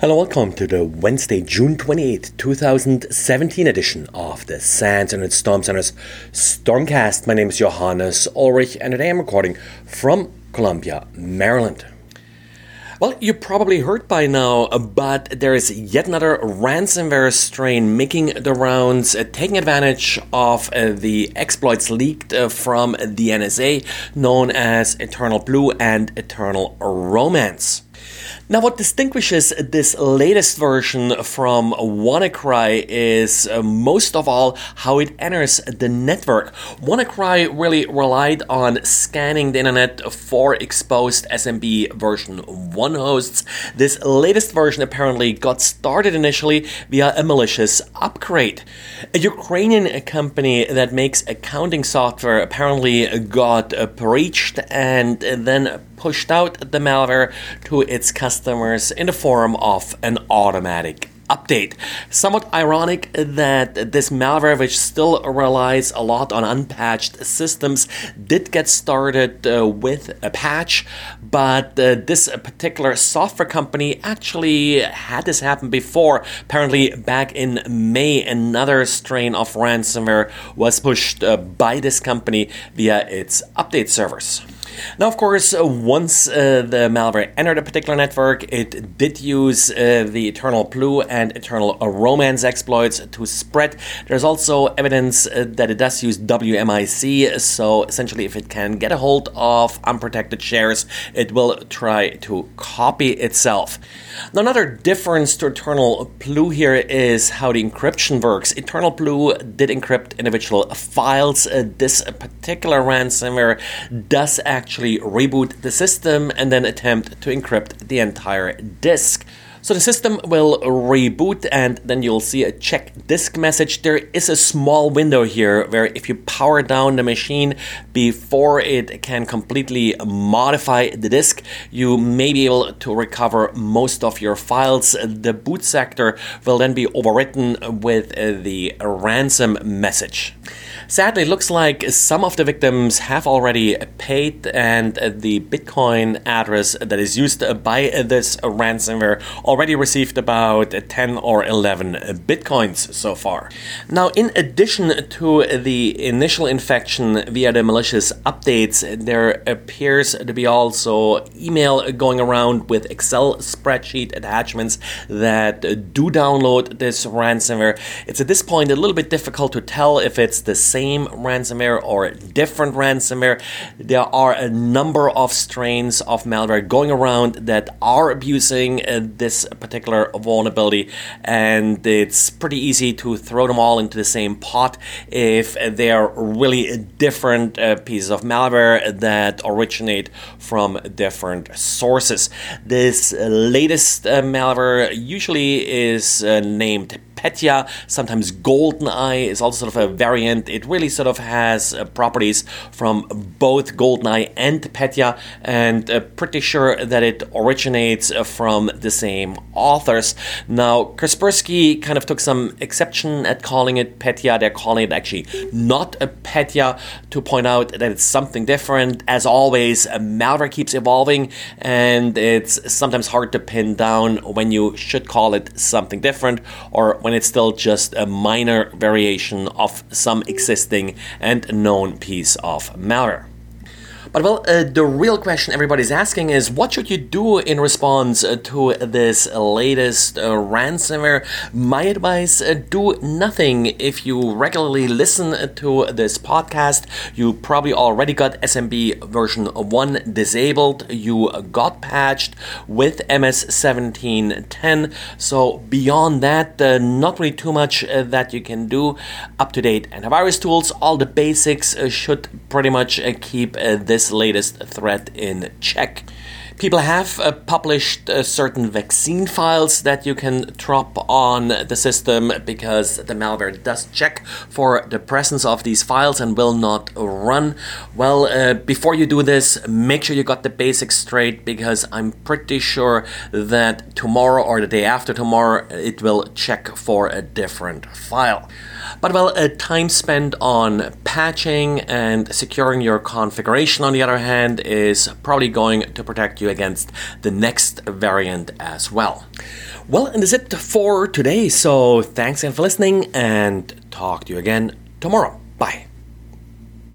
Hello, welcome to the Wednesday, June 28, 2017 edition of the SANS and Storm Center's Stormcast. My name is Johannes Ulrich, and today I'm recording from Columbia, Maryland. Well, you probably heard by now, but there is yet another ransomware strain making the rounds, uh, taking advantage of uh, the exploits leaked uh, from the NSA, known as Eternal Blue and Eternal Romance. Now, what distinguishes this latest version from WannaCry is uh, most of all how it enters the network. WannaCry really relied on scanning the internet for exposed SMB version 1 hosts. This latest version apparently got started initially via a malicious upgrade. A Ukrainian company that makes accounting software apparently got breached and then pushed out the malware to its customers in the form of an automatic update. Somewhat ironic that this malware, which still relies a lot on unpatched systems, did get started uh, with a patch, but uh, this particular software company actually had this happen before. Apparently, back in May, another strain of ransomware was pushed uh, by this company via its update servers. Now, of course, uh, once uh, the malware entered a particular network, it did use uh, the Eternal Blue and Eternal Romance exploits to spread. There's also evidence uh, that it does use WMIC, so essentially, if it can get a hold of unprotected shares, it will try to copy itself. Now, another difference to Eternal Blue here is how the encryption works. Eternal Blue did encrypt individual files. Uh, this particular ransomware does actually actually reboot the system and then attempt to encrypt the entire disk. So the system will reboot and then you'll see a check disk message. There is a small window here where if you power down the machine before it can completely modify the disk, you may be able to recover most of your files. The boot sector will then be overwritten with uh, the ransom message. Sadly, it looks like some of the victims have already paid, and the Bitcoin address that is used by this ransomware already received about 10 or 11 Bitcoins so far. Now, in addition to the initial infection via the malicious updates, there appears to be also email going around with Excel spreadsheet attachments that do download this ransomware. It's at this point a little bit difficult to tell if it's the same ransomware or different ransomware. There are a number of strains of malware going around that are abusing uh, particular vulnerability, and it's pretty easy to throw them all into the same pot if they are really different uh, pieces of malware that originate from different sources. This latest uh, malware usually is uh, named Petya, sometimes GoldenEye is also sort of a variant. It really sort of has uh, properties from both GoldenEye and Petya, and uh, pretty sure that it originates uh, from the same authors. Now, Kaspersky kind of took some exception at calling it Petya. They're calling it actually not a Petya to point out that it's something different. As always, malware keeps evolving, and it's sometimes hard to pin down when you should call it something different or when when it's still just a minor variation of some existing and known piece of malware. But well, uh, the real question everybody's asking is what should you do in response uh, to this latest uh, ransomware? My advice uh, do nothing. If you regularly listen to this podcast, you probably already got SMB version 1 disabled. You got patched with MS 1710. So, beyond that, uh, not really too much uh, that you can do. Up to date antivirus tools, all the basics should pretty much keep this this latest threat in check. People have uh, published uh, certain vaccine files that you can drop on the system because the malware does check for the presence of these files and will not run. Well, uh, before you do this, make sure you got the basics straight because I'm pretty sure that tomorrow or the day after tomorrow it will check for a different file. But well, uh, time spent on patching and securing your configuration, on the other hand, is probably going to protect you against the next variant as well. Well, and that's it for today. So thanks again for listening and talk to you again tomorrow. Bye.